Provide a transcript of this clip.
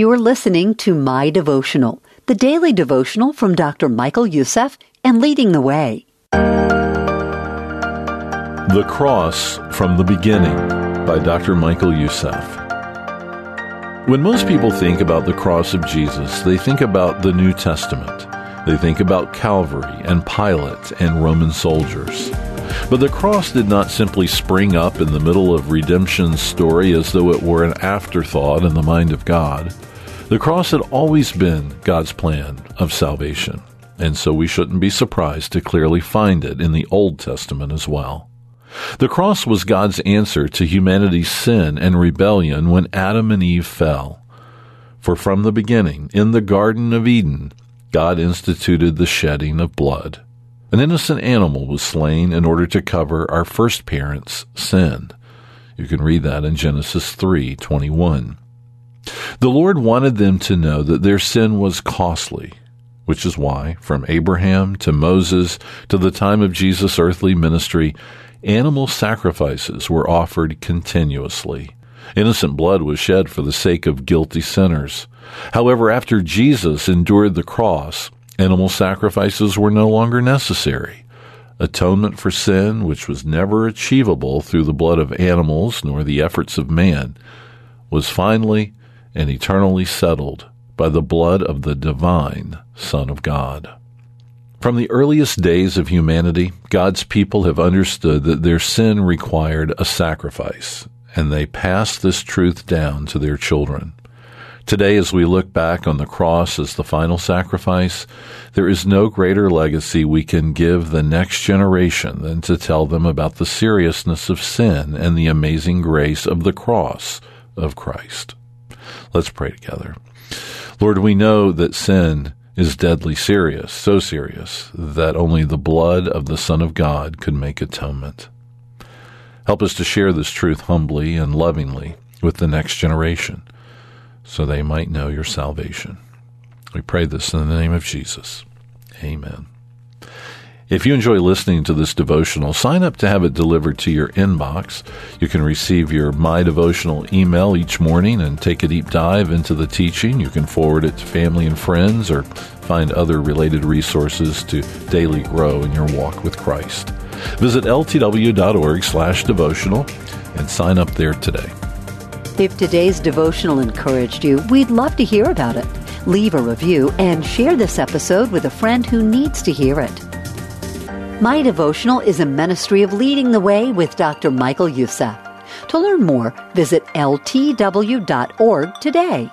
You are listening to My Devotional, the daily devotional from Dr. Michael Youssef and Leading the Way. The Cross from the Beginning by Dr. Michael Youssef. When most people think about the cross of Jesus, they think about the New Testament. They think about Calvary and Pilate and Roman soldiers. But the cross did not simply spring up in the middle of redemption's story as though it were an afterthought in the mind of God. The cross had always been God's plan of salvation, and so we shouldn't be surprised to clearly find it in the Old Testament as well. The cross was God's answer to humanity's sin and rebellion when Adam and Eve fell. For from the beginning, in the Garden of Eden, God instituted the shedding of blood. An innocent animal was slain in order to cover our first parents' sin. You can read that in Genesis 3:21. The Lord wanted them to know that their sin was costly, which is why from Abraham to Moses to the time of Jesus' earthly ministry, animal sacrifices were offered continuously. Innocent blood was shed for the sake of guilty sinners. However, after Jesus endured the cross, animal sacrifices were no longer necessary. Atonement for sin, which was never achievable through the blood of animals nor the efforts of man, was finally and eternally settled by the blood of the divine Son of God. From the earliest days of humanity, God's people have understood that their sin required a sacrifice, and they passed this truth down to their children. Today, as we look back on the cross as the final sacrifice, there is no greater legacy we can give the next generation than to tell them about the seriousness of sin and the amazing grace of the cross of Christ. Let's pray together. Lord, we know that sin is deadly serious, so serious that only the blood of the Son of God could make atonement. Help us to share this truth humbly and lovingly with the next generation so they might know your salvation. We pray this in the name of Jesus. Amen. If you enjoy listening to this devotional, sign up to have it delivered to your inbox. You can receive your My Devotional email each morning and take a deep dive into the teaching. You can forward it to family and friends or find other related resources to daily grow in your walk with Christ. Visit ltw.org slash devotional and sign up there today. If today's devotional encouraged you, we'd love to hear about it. Leave a review and share this episode with a friend who needs to hear it. My Devotional is a ministry of leading the way with Dr. Michael Youssef. To learn more, visit ltw.org today.